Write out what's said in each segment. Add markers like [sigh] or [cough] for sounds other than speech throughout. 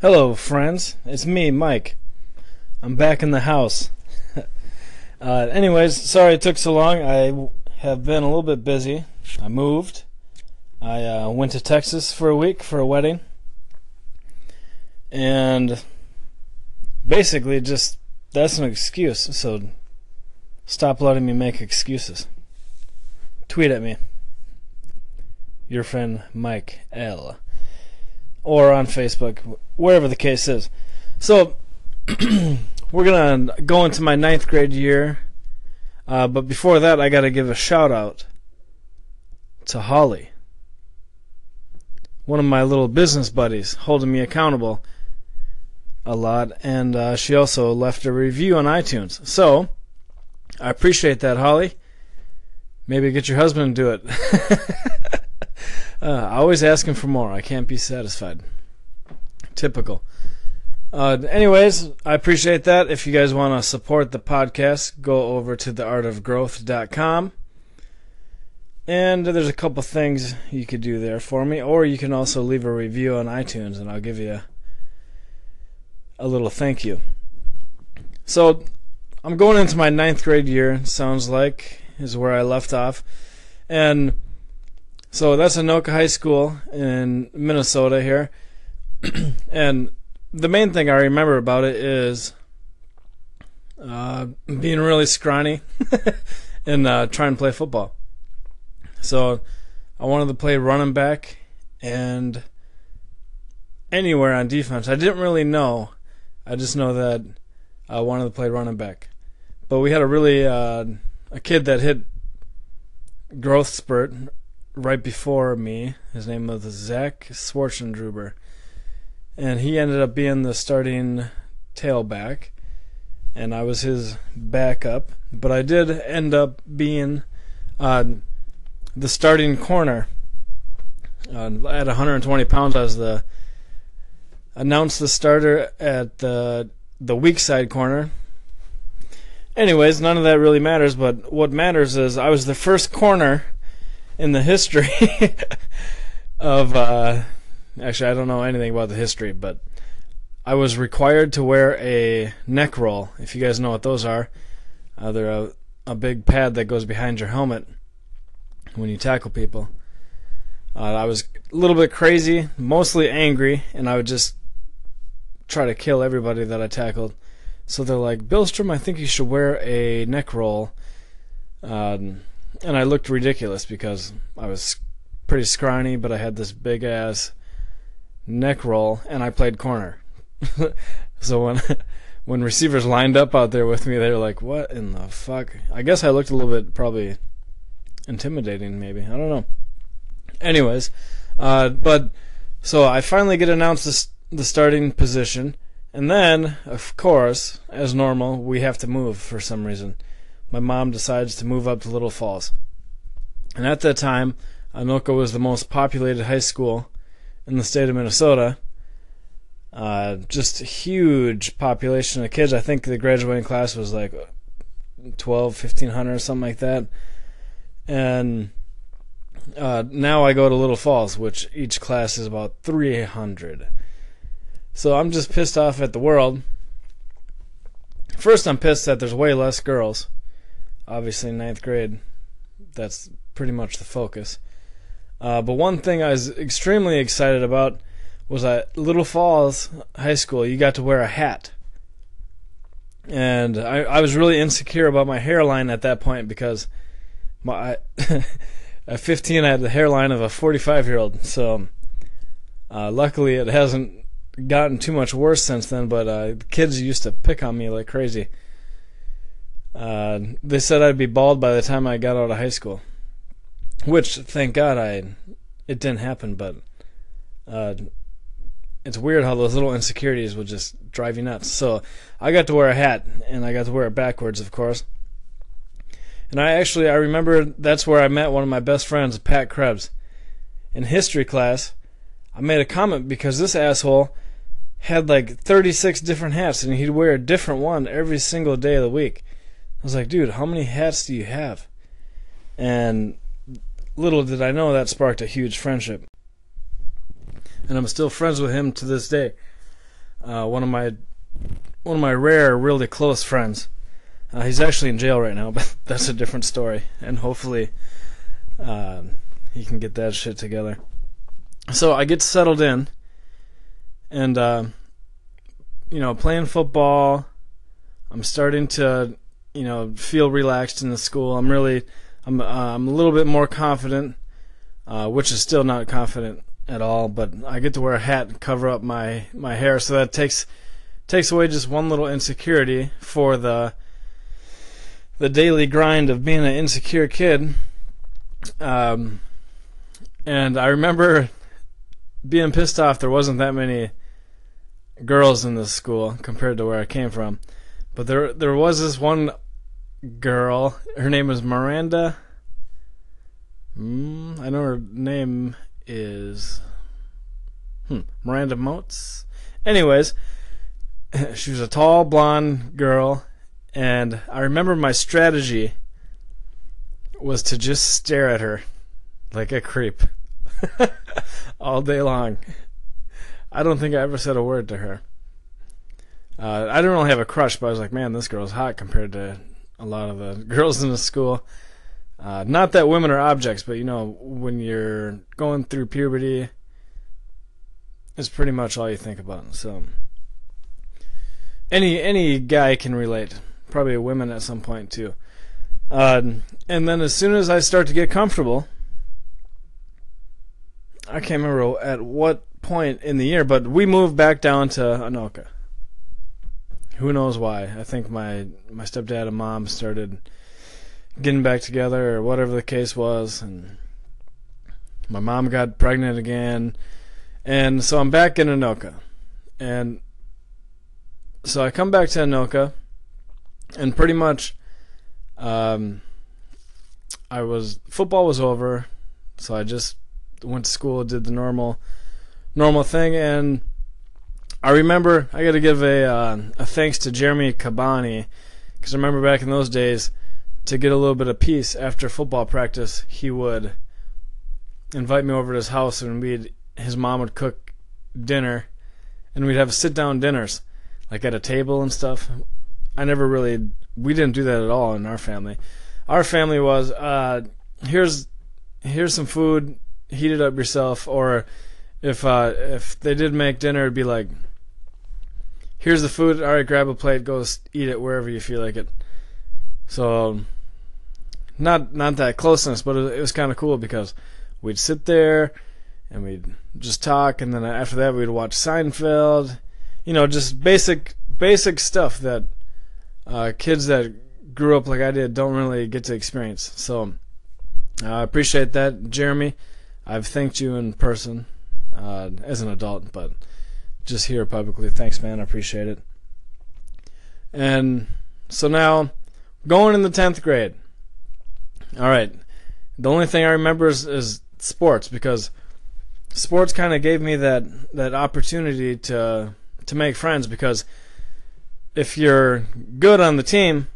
Hello, friends. It's me, Mike. I'm back in the house. [laughs] uh, anyways, sorry it took so long. I have been a little bit busy. I moved. I uh, went to Texas for a week for a wedding. And basically, just that's an excuse. So stop letting me make excuses. Tweet at me. Your friend Mike L. Or on Facebook, wherever the case is. So, [clears throat] we're to go into my ninth grade year. Uh, but before that, I got to give a shout out to Holly, one of my little business buddies, holding me accountable a lot. And uh, she also left a review on iTunes. So, I appreciate that, Holly. Maybe get your husband to do it. [laughs] uh, always asking for more. I can't be satisfied. Typical. Uh, anyways, I appreciate that. If you guys want to support the podcast, go over to theartofgrowth.com. And there's a couple things you could do there for me, or you can also leave a review on iTunes, and I'll give you a, a little thank you. So, I'm going into my ninth grade year. Sounds like is where I left off, and so that's Anoka High School in Minnesota here, [clears throat] and the main thing I remember about it is uh, being really scrawny [laughs] and uh, trying to play football. So I wanted to play running back and anywhere on defense. I didn't really know. I just know that I wanted to play running back. But we had a really uh, a kid that hit growth spurt right before me. His name was Zach Schwartzendruber and he ended up being the starting tailback, and I was his backup. But I did end up being uh, the starting corner. Uh, at 120 pounds, I was the announced the starter at the the weak side corner. Anyways, none of that really matters. But what matters is I was the first corner in the history [laughs] of. Uh, Actually, I don't know anything about the history, but I was required to wear a neck roll. If you guys know what those are, uh, they're a, a big pad that goes behind your helmet when you tackle people. Uh, I was a little bit crazy, mostly angry, and I would just try to kill everybody that I tackled. So they're like, Billstrom, I think you should wear a neck roll. Um, and I looked ridiculous because I was pretty scrawny, but I had this big ass neck roll, and I played corner. [laughs] so when [laughs] when receivers lined up out there with me, they were like, "What in the fuck?" I guess I looked a little bit probably intimidating, maybe. I don't know. Anyways, uh, but so I finally get announced the, the starting position, and then, of course, as normal, we have to move for some reason. My mom decides to move up to Little Falls, and at that time, Anoka was the most populated high school in the state of Minnesota. Uh, just huge population of kids. I think the graduating class was like 12, 1500 or something like that. And uh, now I go to Little Falls, which each class is about 300. So I'm just pissed off at the world. First, I'm pissed that there's way less girls. Obviously, ninth grade, that's pretty much the focus. Uh, but one thing I was extremely excited about was at Little Falls High School, you got to wear a hat. And I, I was really insecure about my hairline at that point because my [laughs] at 15 I had the hairline of a 45 year old. So uh, luckily it hasn't gotten too much worse since then. But uh, kids used to pick on me like crazy. Uh, they said I'd be bald by the time I got out of high school. Which, thank God, I it didn't happen. But uh, it's weird how those little insecurities would just drive you nuts. So I got to wear a hat, and I got to wear it backwards, of course. And I actually I remember that's where I met one of my best friends, Pat Krebs. In history class, I made a comment because this asshole had like 36 different hats, and he'd wear a different one every single day of the week. Was like, dude, how many hats do you have? And little did I know that sparked a huge friendship. And I'm still friends with him to this day. uh, one of my one of my rare, really close friends. Uh, he's actually in jail right now, [laughs] but that's a different story, and hopefully uh, he can get that shit together. So I get settled in, and uh, you know, playing football. I'm starting to, you know, feel relaxed in the school. I'm really, I'm, uh, I'm a little bit more confident, uh, which is still not confident at all. But I get to wear a hat and cover up my my hair, so that takes takes away just one little insecurity for the the daily grind of being an insecure kid. Um, and I remember being pissed off there wasn't that many girls in this school compared to where I came from. But there there was this one girl. Her name was Miranda. Mm, I know her name is hmm, Miranda Moats. Anyways, [laughs] she was a tall blonde girl, and I remember my strategy was to just stare at her like a creep [laughs] all day long. I don't think I ever said a word to her. Uh, I didn't really have a crush, but I was like, man, this girl's hot compared to a lot of the [laughs] girls in the school. Uh, not that women are objects, but you know, when you're going through puberty, it's pretty much all you think about. So, any any guy can relate. Probably women at some point too. Uh, and then as soon as I start to get comfortable, I can't remember at what point in the year, but we moved back down to Anoka. Who knows why? I think my my stepdad and mom started getting back together or whatever the case was and my mom got pregnant again and so I'm back in Anoka. And so I come back to Anoka and pretty much um, I was football was over, so I just went to school, did the normal normal thing, and I remember I got to give a uh, a thanks to Jeremy Cabani because I remember back in those days to get a little bit of peace after football practice, he would invite me over to his house and we'd his mom would cook dinner and we'd have sit down dinners like at a table and stuff. I never really we didn't do that at all in our family. Our family was uh, here's here's some food, heat it up yourself or if uh, if they did make dinner it'd be like here's the food, all right, grab a plate, go eat it wherever you feel like it. So not not that closeness, but it, was kind of cool because we'd sit there and we'd just talk, and then after that we'd watch Seinfeld. You know, just basic basic stuff that uh, kids that grew up like I did don't really get to experience. So I uh, appreciate that, Jeremy. I've thanked you in person uh, as an adult, but just here publicly, thanks, man. I appreciate it. And so now, going in the tenth grade. All right. The only thing I remember is, is sports because sports kind of gave me that that opportunity to to make friends because if you're good on the team,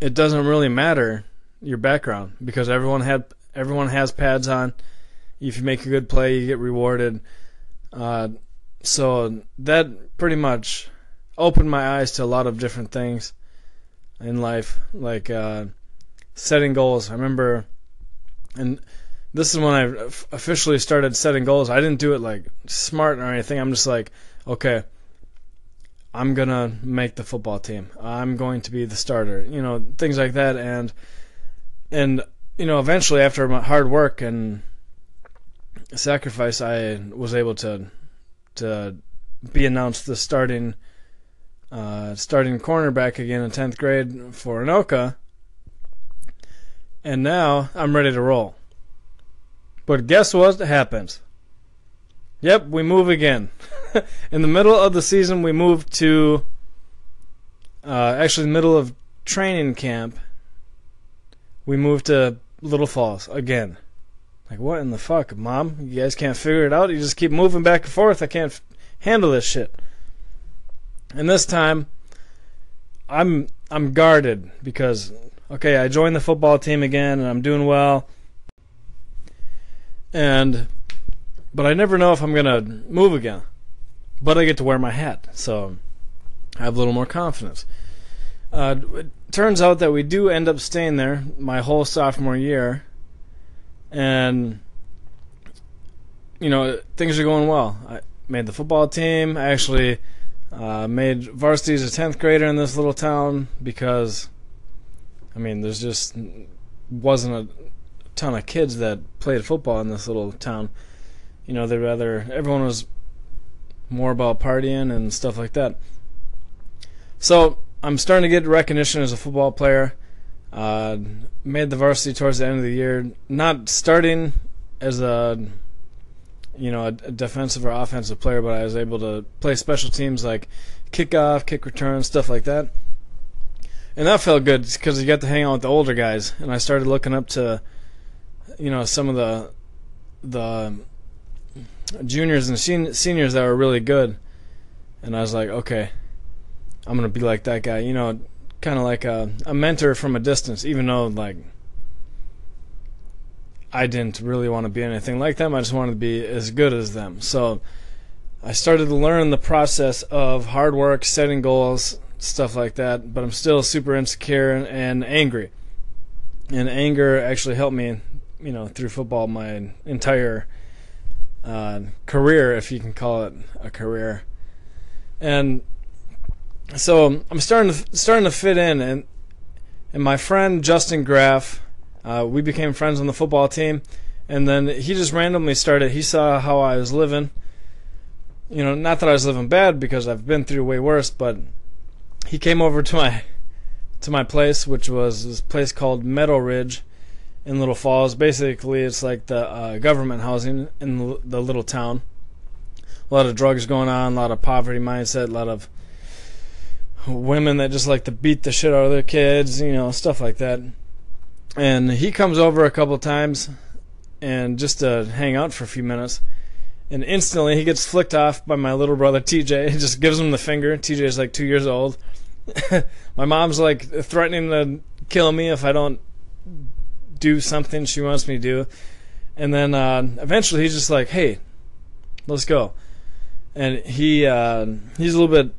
it doesn't really matter your background because everyone had everyone has pads on. If you make a good play, you get rewarded. Uh, so that pretty much opened my eyes to a lot of different things in life, like. Uh, setting goals. I remember, and this is when I officially started setting goals. I didn't do it like smart or anything. I'm just like, okay, I'm gonna make the football team. I'm going to be the starter. You know, things like that. And and you know, eventually after my hard work and sacrifice, I was able to to be announced the starting uh, starting cornerback again in tenth grade for Anoka and now I'm ready to roll. But guess what happens? Yep, we move again. [laughs] In the middle of the season, we move to uh, actually the middle of training camp. We move to Little Falls again. Like what in the fuck, mom? You guys can't figure it out. You just keep moving back and forth. I can't f- handle this shit. And this time, I'm I'm guarded because okay, I joined the football team again and I'm doing well. And but I never know if I'm going to move again. but I get to wear my hat, so I have a little more confidence. Uh, it turns out that we do end up staying there my whole sophomore year, and you know things are going well. I made the football team. I actually uh, made varsity as a tenth grader in this little town because, I mean, there's just wasn't a ton of kids that played football in this little town. You know, they rather everyone was more about partying and stuff like that. So I'm starting to get recognition as a football player. Uh, made the varsity towards the end of the year. Not starting as a you know a, defensive or offensive player, but I was able to play special teams like kickoff, kick return, stuff like that. And that felt good because you got to hang out with the older guys, and I started looking up to you know some of the the juniors and seniors that were really good, and I was like, okay, I'm gonna be like that guy. You know, kind of like a, a mentor from a distance, even though like I didn't really want to be anything like them. I just wanted to be as good as them. So I started to learn the process of hard work, setting goals, stuff like that. But I'm still super insecure and, and angry. And anger actually helped me, you know, through football my entire uh, career, if you can call it a career. And so I'm starting to starting to fit in, and and my friend Justin Graff, uh, we became friends on the football team, and then he just randomly started. He saw how I was living. You know, not that I was living bad because I've been through way worse, but he came over to my to my place, which was this place called Meadow Ridge in Little Falls. Basically, it's like the uh, government housing in the little town. A lot of drugs going on, a lot of poverty mindset, a lot of women that just like to beat the shit out of their kids, you know, stuff like that. And he comes over a couple times and just to hang out for a few minutes. And instantly he gets flicked off by my little brother TJ. [laughs] He just gives him the finger. TJ is like two years old. [laughs] my mom's like threatening to kill me if I don't do something she wants me to do. And then uh, eventually he's just like, "Hey, let's go." And he uh, he's a little bit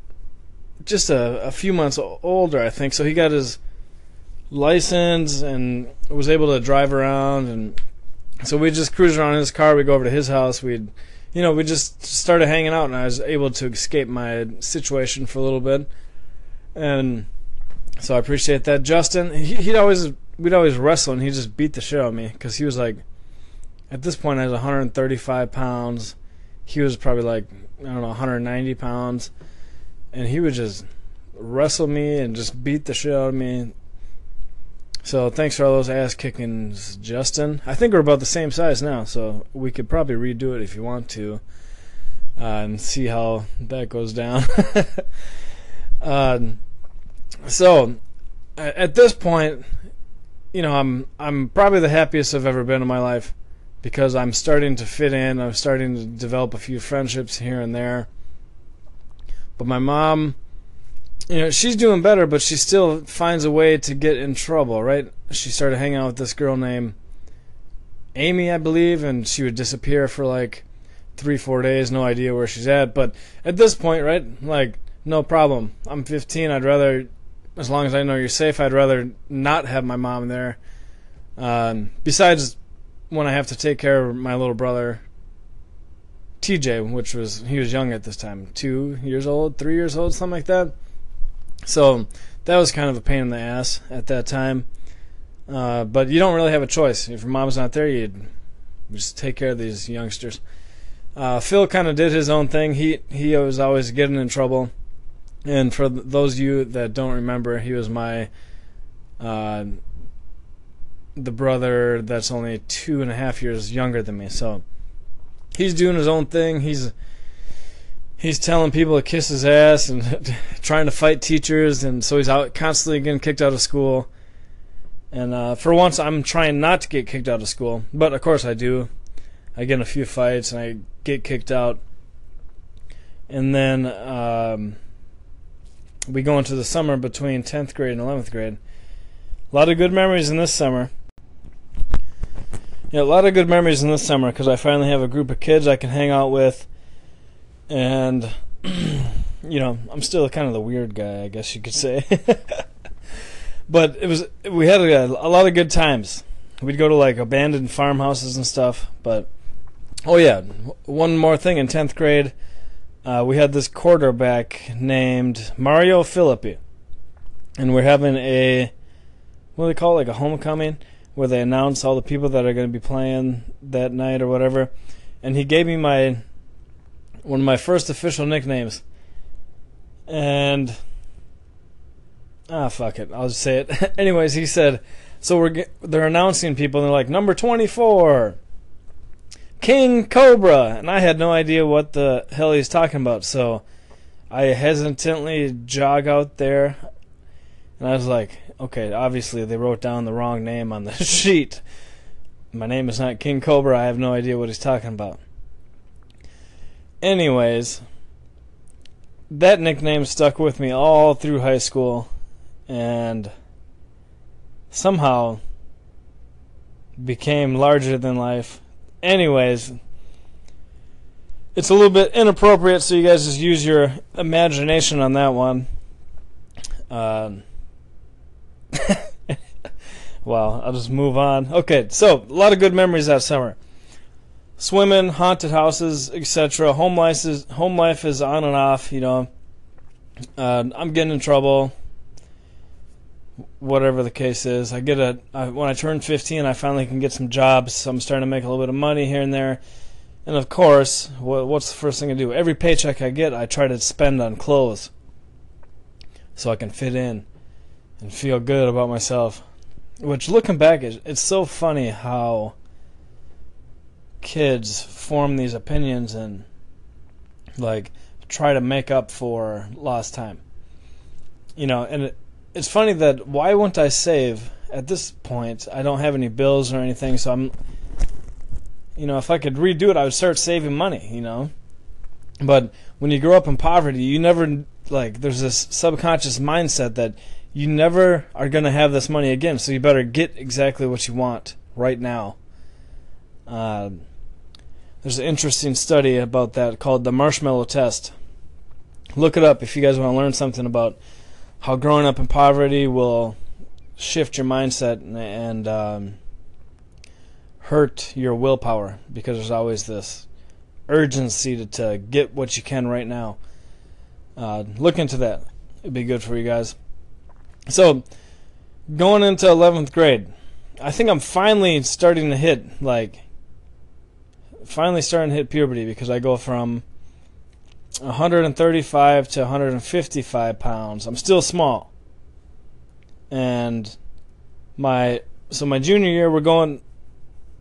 just a, a few months older, I think. So he got his license and was able to drive around and so we just cruise around in his car. We go over to his house. We'd you know we just started hanging out and i was able to escape my situation for a little bit. And so i appreciate that. Justin he, would always we'd always wrestle and he just beat the shit out of me because he was like at this point i was 135 pounds. He was probably like i don't know 190 pounds and he would just wrestle me and just beat the shit out of me. So thanks for all those ass kickings, Justin. I think we're about the same size now, so we could probably redo it if you want to, uh, and see how that goes down. uh, [laughs] so at this point, you know, I'm I'm probably the happiest I've ever been in my life because I'm starting to fit in. I'm starting to develop a few friendships here and there. But my mom, you know, she's doing better, but she still finds a way to get in trouble, right? She started hanging out with this girl named Amy, I believe, and she would disappear for like three, four days, no idea where she's at. But at this point, right, like, no problem. I'm 15. I'd rather, as long as I know you're safe, I'd rather not have my mom there. Um, besides, when I have to take care of my little brother TJ, which was he was young at this time, two years old, three years old, something like that. So that was kind of a pain in the ass at that time. Uh, but you don't really have a choice. If your mom's not there, you just take care of these youngsters. Uh, Phil kind of did his own thing. He he was always getting in trouble. And for those of you that don't remember, he was my uh, the brother that's only two and a half years younger than me. So he's doing his own thing. He's he's telling people to kiss his ass and [laughs] trying to fight teachers, and so he's out constantly getting kicked out of school. And uh, for once, I'm trying not to get kicked out of school, but of course I do. I get in a few fights and I get kicked out. And then um, we go into the summer between 10th grade and 11th grade. A lot of good memories in this summer. Yeah, a lot of good memories in this summer because I finally have a group of kids I can hang out with, and [clears throat] you know, I'm still kind of the weird guy, I guess you could say. [laughs] but it was we had a, a lot of good times. We'd go to like abandoned farmhouses and stuff. But oh yeah, one more thing in tenth grade, uh, we had this quarterback named Mario Filippi, and we're having a what do they call it, like a homecoming, where they announce all the people that are going to be playing that night or whatever. And he gave me my one of my first official nicknames. And ah, fuck it, I'll just say it. [laughs] Anyways, he said, so we're they're announcing people, and they're like number twenty four, King Cobra, and I had no idea what the hell he's talking about. So I hesitantly jog out there, and I was like, okay, obviously they wrote down the wrong name on the [laughs] sheet. My name is not King Cobra. I have no idea what he's talking about. Anyways, that nickname stuck with me all through high school and somehow became larger than life. Anyways, it's a little bit inappropriate, so you guys just use your imagination on that one. Uh, [laughs] well, I'll just move on. Okay, so a lot of good memories that summer. Swimming, haunted houses, etc. Home life is home life is on and off. You know, uh, I'm getting in trouble. Whatever the case is, I get a I, when I turn 15, I finally can get some jobs. So I'm starting to make a little bit of money here and there. And of course, what, what's the first thing I do? Every paycheck I get, I try to spend on clothes so I can fit in and feel good about myself. Which, looking back, it's so funny how kids form these opinions and like try to make up for lost time. You know, and it, it's funny that why wouldn't I save at this point? I don't have any bills or anything, so I'm. You know, if I could redo it, I would start saving money. You know, but when you grow up in poverty, you never like. There's this subconscious mindset that you never are going to have this money again, so you better get exactly what you want right now. Uh, there's an interesting study about that called the marshmallow test. Look it up if you guys want to learn something about how growing up in poverty will shift your mindset and, um, hurt your willpower because there's always this urgency to, to get what you can right now. Uh, look into that. It'd be good for you guys. So, going into 11th grade, I think I'm finally starting to hit, like, finally starting to hit puberty because I go from 135 to 155 pounds. I'm still small. And my so my junior year we're going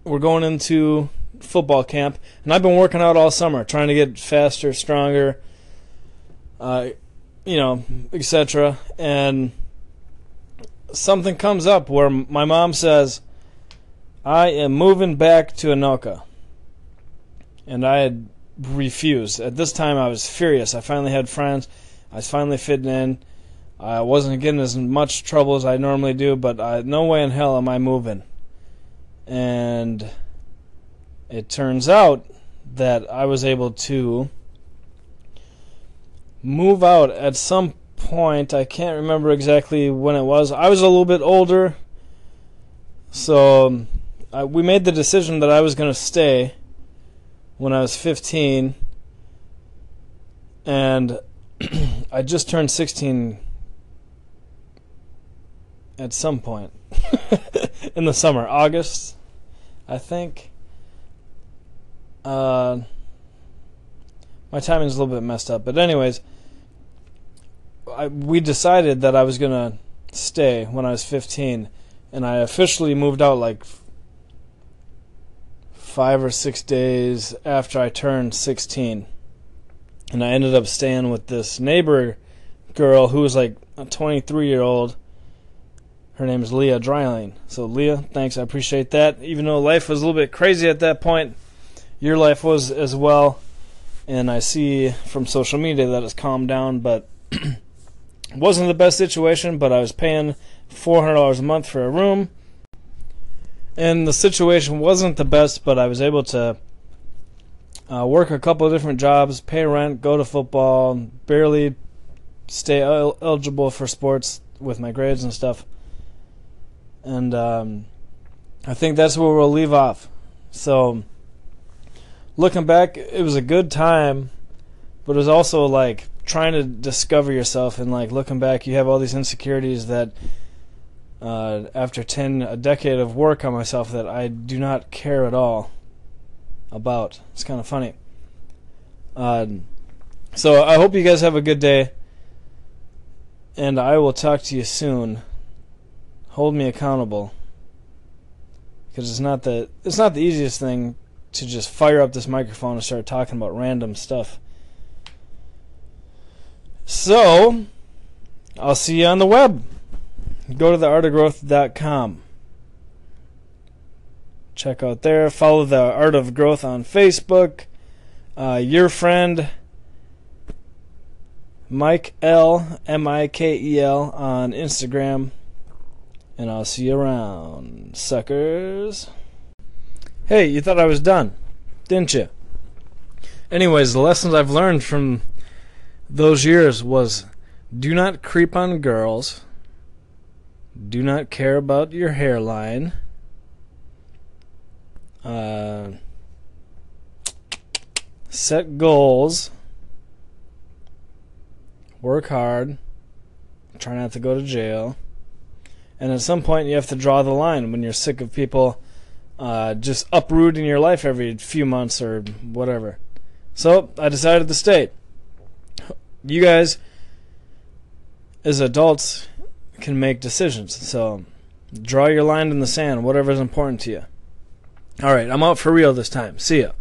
we're going into football camp and I've been working out all summer trying to get faster, stronger, uh, you know, etc. And something comes up where my mom says, I am moving back to Anoka. And I had refused. At this time, I was furious. I finally had friends. I was finally fitting in. I wasn't getting as much trouble as I normally do, but I, no way in hell am I moving. And it turns out that I was able to move out at some point. I can't remember exactly when it was. I was a little bit older, so um, I, we made the decision that I was going to stay when I was 15, and [clears throat] I just turned 16 at some point [laughs] in the summer, August, I think. Uh, my timing's a little bit messed up, but anyways. I, we decided that I was gonna stay when I was 15, and I officially moved out like five or six days after I turned 16, and I ended up staying with this neighbor girl who was like a 23 year old. Her name is Leah Dryling. So Leah, thanks, I appreciate that. Even though life was a little bit crazy at that point, your life was as well. And I see from social media that it's calmed down, but [clears throat] wasn't the best situation, but I was paying $400 a month for a room. And the situation wasn't the best, but I was able to uh, work a couple of different jobs, pay rent, go to football, barely stay el- eligible for sports with my grades and stuff. And um, I think that's where we'll leave off. So, looking back, it was a good time, but it was also like trying to discover yourself and like looking back, you have all these insecurities that uh, after 10 a decade of work on myself that I do not care at all about. It's kind of funny. Uh, so I hope you guys have a good day, and I will talk to you soon. Hold me accountable, because it's not the it's not the easiest thing to just fire up this microphone and start talking about random stuff. So, I'll see you on the web. Go to theartofgrowth.com. Check out there. Follow the Art of Growth on Facebook. Uh, your friend Mike L M I K E L on Instagram. And I'll see you around, suckers. Hey, you thought I was done, didn't you? Anyways, the lessons I've learned from those years was do not creep on girls. Do not care about your hairline. Uh, set goals. Work hard. Try not to go to jail. And at some point, you have to draw the line when you're sick of people uh, just uprooting your life every few months or whatever. So I decided to stay. You guys, as adults, can make decisions. So draw your line in the sand, whatever's important to you. All right, I'm out for real this time. See ya.